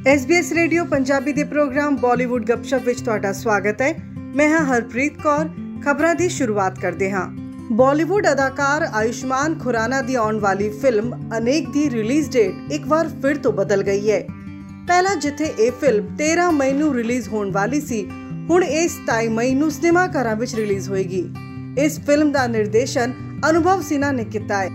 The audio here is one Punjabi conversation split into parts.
SBS ਰੇਡੀਓ ਪੰਜਾਬੀ ਦੇ ਪ੍ਰੋਗਰਾਮ ਬਾਲੀਵੁੱਡ ਗੱਪਸ਼ਪ ਵਿੱਚ ਤੁਹਾਡਾ ਸਵਾਗਤ ਹੈ। ਮੈਂ ਹਾਂ ਹਰਪ੍ਰੀਤ ਕੌਰ। ਖਬਰਾਂ ਦੀ ਸ਼ੁਰੂਆਤ ਕਰਦੇ ਹਾਂ। ਬਾਲੀਵੁੱਡ ਅਦਾਕਾਰ ਆਯੁਸ਼ਮਾਨ ਖੁਰਾਨਾ ਦੀ ਆਉਣ ਵਾਲੀ ਫਿਲਮ ਅਨੇਕ ਦੀ ਰਿਲੀਜ਼ ਡੇਟ ਇੱਕ ਵਾਰ ਫਿਰ ਤੋਂ ਬਦਲ ਗਈ ਹੈ। ਪਹਿਲਾਂ ਜਿੱਥੇ ਇਹ ਫਿਲਮ 13 ਮਈ ਨੂੰ ਰਿਲੀਜ਼ ਹੋਣ ਵਾਲੀ ਸੀ, ਹੁਣ ਇਹ 27 ਮਈ ਨੂੰ ਸਿਨੇਮਾ ਘਰਾਂ ਵਿੱਚ ਰਿਲੀਜ਼ ਹੋਏਗੀ। ਇਸ ਫਿਲਮ ਦਾ ਨਿਰਦੇਸ਼ਨ ਅਨੁਭਵ ਸਿਨਾ ਨੇ ਕੀਤਾ ਹੈ।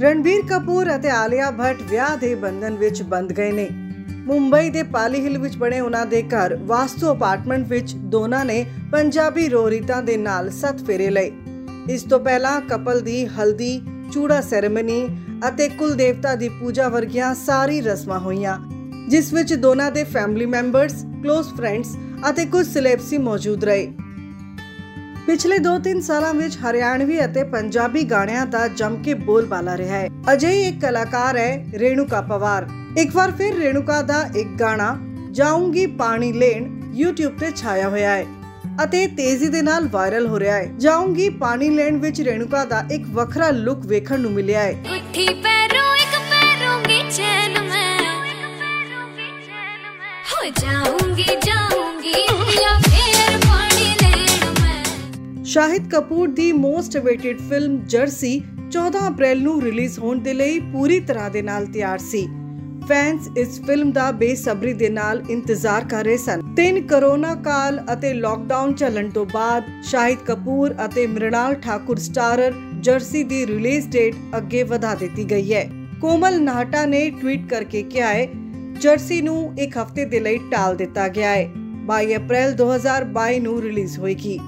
ਰਣਬੀਰ ਕਪੂਰ ਅਤੇ ਆਲਿਆ ਭੱਟ ਵਿਆਹ ਦੇ ਬੰਧਨ ਵਿੱਚ ਬੰਦ ਗਏ ਨੇ। ਮੁੰਬਈ ਦੇ ਪਾਲੀ ਹਿਲ ਵਿੱਚ ਬਣੇ ਉਹਨਾਂ ਦੇ ਘਰ ਵਾਸਤੂ ਅਪਾਰਟਮੈਂਟ ਵਿੱਚ ਦੋਨਾਂ ਨੇ ਪੰਜਾਬੀ ਰੋਰੀਤਾਂ ਦੇ ਨਾਲ ਸੱਤ ਫੇਰੇ ਲਏ। ਇਸ ਤੋਂ ਪਹਿਲਾਂ ਕਪਲ ਦੀ ਹਲਦੀ, ਚੂੜਾ ਸੈਰੇਮਨੀ ਅਤੇ ਕੁਲ ਦੇਵਤਾ ਦੀ ਪੂਜਾ ਵਰਗੀਆਂ ਸਾਰੀ ਰਸਮਾਂ ਹੋਈਆਂ, ਜਿਸ ਵਿੱਚ ਦੋਨਾਂ ਦੇ ਫੈਮਿਲੀ ਮੈਂਬਰਸ ক্লোਜ਼ ਫਰੈਂਡਸ ਅਤੇ ਕੁਝ ਸੈਲੇਬਸੀ ਮੌਜੂਦ ਰਹੇ। ਪਿਛਲੇ 2-3 ਸਾਲਾਂ ਵਿੱਚ ਹਰਿਆਣਵੀ ਅਤੇ ਪੰਜਾਬੀ ਗਾਣਿਆਂ ਦਾ ਜੰਮ ਕੇ ਬੋਲਬਾਲਾ ਰਿਹਾ ਹੈ। ਅਜਿਹੀ ਇੱਕ ਕਲਾਕਾਰ ਹੈ ਰੇਣੂਕਾ ਪਵਾਰ। ਇੱਕ ਵਾਰ ਫਿਰ ਰੇਣੂਕਾ ਦਾ ਇੱਕ ਗਾਣਾ ਜਾਊਂਗੀ ਪਾਣੀ ਲੈਣ YouTube ਤੇ ਛਾਇਆ ਹੋਇਆ ਹੈ ਅਤੇ ਤੇਜ਼ੀ ਦੇ ਨਾਲ ਵਾਇਰਲ ਹੋ ਰਿਹਾ ਹੈ। ਜਾਊਂਗੀ ਪਾਣੀ ਲੈਣ ਵਿੱਚ ਰੇਣੂਕਾ ਦਾ ਇੱਕ ਵੱਖਰਾ ਲੁੱਕ ਵੇਖਣ ਨੂੰ ਮਿਲਿਆ ਹੈ। ਉੱਠੀ ਪੈਰੋਂ ਇੱਕ ਪੈਰੋਂਗੀ ਚੈਨ ਮੈਂ। ਹੋ ਜਾਊਂਗੀ ਜਾਊਂਗੀ ਜਾਂ ਫੇਰ ਪਾਣੀ ਲੈਣ ਮੈਂ। ਸ਼ਾਹਿਦ ਕਪੂਰ ਦੀ most awaited film Jersey 14 April ਨੂੰ ਰਿਲੀਜ਼ ਹੋਣ ਦੇ ਲਈ ਪੂਰੀ ਤਰ੍ਹਾਂ ਦੇ ਨਾਲ ਤਿਆਰ ਸੀ। ਫੈਨਸ ਇਸ ਫਿਲਮ ਦਾ ਬੇਸਬਰੀ ਦੇ ਨਾਲ ਇੰਤਜ਼ਾਰ ਕਰ ਰਹੇ ਸਨ। ਤਿੰਨ ਕਰੋਨਾ ਕਾਲ ਅਤੇ ਲਾਕਡਾਊਨ ਚੱਲਣ ਤੋਂ ਬਾਅਦ ਸ਼ਾਹਿਦ ਕਪੂਰ ਅਤੇ ਮ੍ਰਿਣਾਲ ਠਾਕੁਰ ਸਟਾਰਰ ਜਰਸੀ ਦੀ ਰਿਲੀਜ਼ ਡੇਟ ਅੱਗੇ ਵਧਾ ਦਿੱਤੀ ਗਈ ਹੈ। ਕੋਮਲ ਨਾਹਟਾ ਨੇ ਟਵੀਟ ਕਰਕੇ ਕਿਹਾ ਹੈ, ਜਰਸੀ ਨੂੰ ਇੱਕ ਹਫ਼ਤੇ ਦੇ ਲਈ ਟਾਲ ਦਿੱਤਾ ਗਿਆ ਹੈ। 22 ਅਪ੍ਰੈਲ 2022 ਨੂੰ ਰਿਲੀਜ਼ ਹੋਏਗੀ।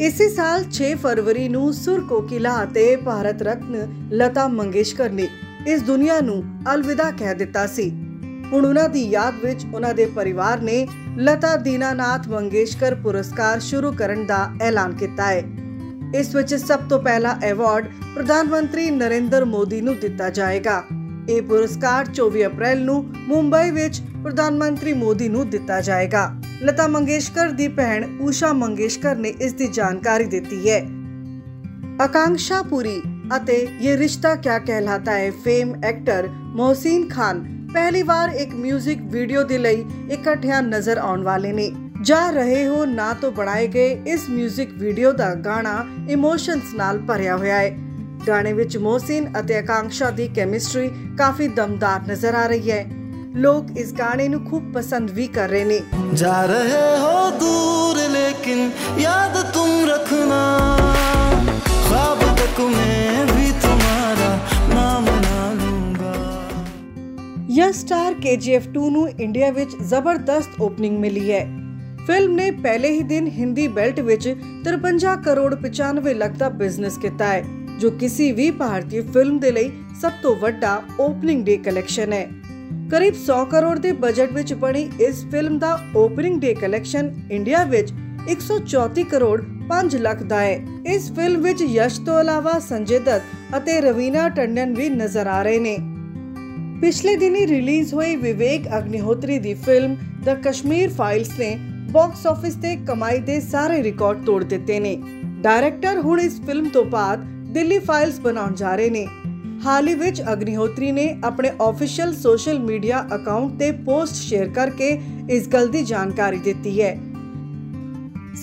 ਇਸੇ ਸਾਲ 6 ਫਰਵਰੀ ਨੂੰ ਸੁਰ ਕੋਕਿਲਾ ਅਤੇ ਭਾਰਤ ਰਤਨ ਲਤਾ ਮੰਗੇਸ਼ਕਰ ਨੇ ਇਸ ਦੁਨੀਆ ਨੂੰ ਅਲਵਿਦਾ ਕਹਿ ਦਿੱਤਾ ਸੀ। ਹੁਣ ਉਹਨਾਂ ਦੀ ਯਾਦ ਵਿੱਚ ਉਹਨਾਂ ਦੇ ਪਰਿਵਾਰ ਨੇ ਲਤਾ ਦੀਨਾਨਾਥ ਮੰਗੇਸ਼ਕਰ ਪੁਰਸਕਾਰ ਸ਼ੁਰੂ ਕਰਨ ਦਾ ਐਲਾਨ ਕੀਤਾ ਹੈ। ਇਸ ਵਿੱਚ ਸਭ ਤੋਂ ਪਹਿਲਾ ਅਵਾਰਡ ਪ੍ਰਧਾਨ ਮੰਤਰੀ ਨਰਿੰਦਰ ਮੋਦੀ ਨੂੰ ਦਿੱਤਾ ਜਾਏਗਾ। ਇਹ ਪੁਰਸਕਾਰ 24 ਅਪ੍ਰੈਲ ਨੂੰ ਮੁੰਬਈ ਵਿੱਚ ਪ੍ਰਧਾਨ ਮੰਤਰੀ ਮੋਦੀ ਨੂੰ ਦਿੱਤਾ ਜਾਏਗਾ। ਲਤਾ ਮੰਗੇਸ਼ਕਰ ਦੀ ਭੈਣ ਊਸ਼ਾ ਮੰਗੇਸ਼ਕਰ ਨੇ ਇਸ ਦੀ ਜਾਣਕਾਰੀ ਦਿੱਤੀ ਹੈ। ਆਕਾਂक्षा ਪੂਰੀ ਅਤੇ ਇਹ ਰਿਸ਼ਤਾ ਕਿਆ ਕਹਿਲਾਤਾ ਹੈ? ਫੇਮ ਐਕਟਰ ਮੋਹਸਿਨ ਖਾਨ ਪਹਿਲੀ ਵਾਰ ਇੱਕ 뮤직 ਵੀਡੀਓ ਦੇ ਲਈ ਇਕੱਠਿਆਂ ਨਜ਼ਰ ਆਉਣ ਵਾਲੇ ਨੇ। ਜਾ ਰਹੇ ਹੋ ਨਾ ਤੋਂ ਬਣਾਏ ਗਏ ਇਸ 뮤직 ਵੀਡੀਓ ਦਾ ਗਾਣਾ ਇਮੋਸ਼ਨਸ ਨਾਲ ਭਰਿਆ ਹੋਇਆ ਹੈ। ਗਾਣੇ ਵਿੱਚ ਮੋਹਸਿਨ ਅਤੇ ਆਕਾਂਸ਼ਾ ਦੀ ਕੈਮਿਸਟਰੀ ਕਾਫੀ ਦਮਦਾਰ ਨਜ਼ਰ ਆ ਰਹੀ ਹੈ। ਲੋਕ ਇਸ ਗਾਣੇ ਨੂੰ ਖੂਬ ਪਸੰਦ ਵੀ ਕਰ ਰਹੇ ਨੇ। ਜਾ ਰਹੇ ਹੋ ਦੂਰ ਲੇਕਿਨ ਯਾਦ ਤੁਮ ਰੱਖਣਾ ख्वाब तक मैं ਯਸ ਸਟਾਰ KGF 2 ਨੂੰ ਇੰਡੀਆ ਵਿੱਚ ਜ਼ਬਰਦਸਤ ਓਪਨਿੰਗ ਮਿਲੀ ਹੈ। ਫਿਲਮ ਨੇ ਪਹਿਲੇ ਹੀ ਦਿਨ ਹਿੰਦੀ ਬੈਲਟ ਵਿੱਚ 53 ਕਰੋੜ 95 ਲੱਖ ਦਾ ਬਿਜ਼ਨਸ ਕੀਤਾ ਹੈ, ਜੋ ਕਿਸੇ ਵੀ ਭਾਰਤੀ ਫਿਲਮ ਦੇ ਲਈ ਸਭ ਤੋਂ ਵੱਡਾ ਓਪਨਿੰਗ ਡੇ ਕਲੈਕਸ਼ਨ ਹੈ। ਕਰੀਬ 100 ਕਰੋੜ ਦੇ ਬਜਟ ਵਿੱਚ ਬਣੀ ਇਸ ਫਿਲਮ ਦਾ ਓਪਨਿੰਗ ਡੇ ਕਲੈਕਸ਼ਨ ਇੰਡੀਆ ਵਿੱਚ 134 ਕਰੋੜ 5 ਲੱਖ ਦਾ ਹੈ। ਇਸ ਫਿਲਮ ਵਿੱਚ ਯਸ਼ ਤੋਂ ਇਲਾਵਾ ਸੰਜੇ ਦੱਤ ਅਤੇ ਰਵੀਨਾ ਟੰਡਨ ਵੀ ਨਜ਼ਰ ਆ ਰਹੇ ਨੇ। ਪਿਛਲੇ ਦਿਨੀ ਰਿਲੀਜ਼ ਹੋਈ ਵਿਵੇਕ ਅਗਨੀਹੋਤਰੀ ਦੀ ਫਿਲਮ ਦ ਕਸ਼ਮੀਰ ਫਾਈਲਸ ਨੇ ਬਾਕਸ ਆਫਿਸ ਤੇ ਕਮਾਈ ਦੇ ਸਾਰੇ ਰਿਕਾਰਡ ਤੋੜ ਦਿੱਤੇ ਨੇ। ਡਾਇਰੈਕਟਰ ਹੁਣ ਇਸ ਫਿਲਮ ਤੋਂ ਬਾਅਦ ਦਿੱਲੀ ਫਾਈਲਸ ਬਣਾਉਣ ਜਾ ਰਹੇ ਨੇ। ਹਾਲ ਹੀ ਵਿੱਚ ਅਗਨੀਹੋਤਰੀ ਨੇ ਆਪਣੇ ਆਫੀਸ਼ੀਅਲ ਸੋਸ਼ਲ ਮੀਡੀਆ ਅਕਾਊਂਟ ਤੇ ਪੋਸਟ ਸ਼ੇਅਰ ਕਰਕੇ ਇਸ ਗੱਲ ਦੀ ਜਾਣਕਾਰੀ ਦਿੱਤੀ ਹੈ।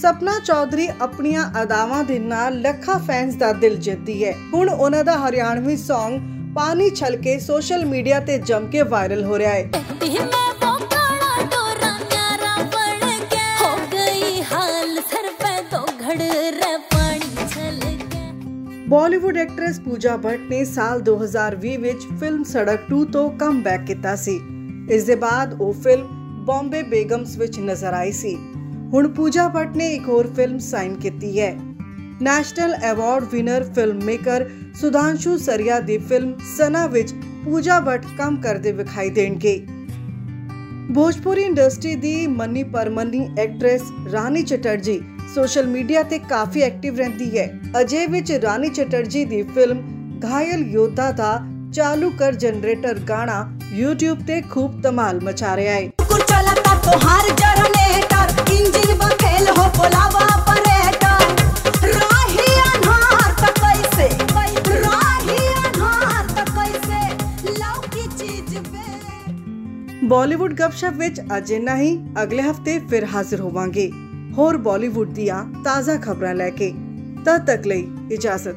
ਸਪਨਾ ਚੌਧਰੀ ਆਪਣੀਆਂ ਅਦਾਵਾਂ ਦੇ ਨਾਲ ਲੱਖਾਂ ਫੈਨਸ ਦਾ ਦਿਲ ਜਿੱਤਦੀ ਹੈ। ਹੁਣ ਉਹਨਾਂ ਦਾ ਹਰਿਆਣਵੀ Song ਪਾਣੀ ਛਲਕੇ ਸੋਸ਼ਲ ਮੀਡੀਆ ਤੇ ਜੰਮ ਕੇ ਵਾਇਰਲ ਹੋ ਰਿਹਾ ਹੈ। ਕੇ ਬਾਲੀਵੁੱਡ ਐਕਟਰੈਸ ਪੂਜਾ ਭੱਟ ਨੇ ਸਾਲ 2020 ਵਿੱਚ ਫਿਲਮ ਸੜਕ 2 ਤੋਂ ਕਮਬੈਕ ਕੀਤਾ ਸੀ। ਇਸ ਦੇ ਬਾਅਦ ਉਹ ਫਿਲਮ ਬੰਬੇ ਬੇਗਮਸ ਵਿੱਚ ਨਜ਼ਰ ਆਈ ਸੀ। ਹੁਣ ਪੂਜਾ ਭੱਟ ਨੇ ਇੱਕ ਹੋਰ ਫਿਲਮ ਸਾਈਨ ਕੀਤੀ ਹੈ। National award winner film maker Sudhanshu Saria ਦੀ ਫਿਲਮ ਸਨਾ ਵਿੱਚ ਪੂਜਾ ਭੱਟ ਕੰਮ ਕਰਦੇ ਵਿਖਾਈ ਦੇਣਗੇ। ਭੋਜਪੁਰੀ ਇੰਡਸਟਰੀ ਦੀ ਮੰਨੀ ਪਰਮਨੀ actress Rani Chatterjee social media ਤੇ ਕਾਫੀ ਐਕਟਿਵ ਰਹਿੰਦੀ ਹੈ। ਅਜੇ ਵਿੱਚ ਰਾਨੀ ਚਟਰਜੀ ਦੀ ਫਿਲਮ ਘਾਇਲ ਯੋਧਾ ਦਾ ਚਾਲੂ ਕਰ ਜਨਰੇਟਰ ਗਾਣਾ YouTube ਤੇ ਖੂਬ ਧਮਾਲ ਮਚਾ ਰਿਹਾ ਹੈ। ਕੁਰ ਚਲਾ ਤਾਂ ਹਾਰ ਜਨਰੇਟਰ ਇੰਜਨ ਬਾ ਫੇਲ ਹੋ ਪੋਲਾਵਾ ਬਾਲੀਵੁੱਡ ਗੱਪਸ਼ਪ ਵਿੱਚ ਅੱਜ ਇੰਨਾ ਹੀ। ਅਗਲੇ ਹਫ਼ਤੇ ਫਿਰ ਹਾਜ਼ਰ ਹੋਵਾਂਗੇ। ਹੋਰ ਬਾਲੀਵੁੱਡ ਦੀਆਂ ਤਾਜ਼ਾ ਖਬਰਾਂ ਲੈ ਕੇ। ਤਦ ਤੱਕ ਲਈ ਇਜਾਜ਼ਤ।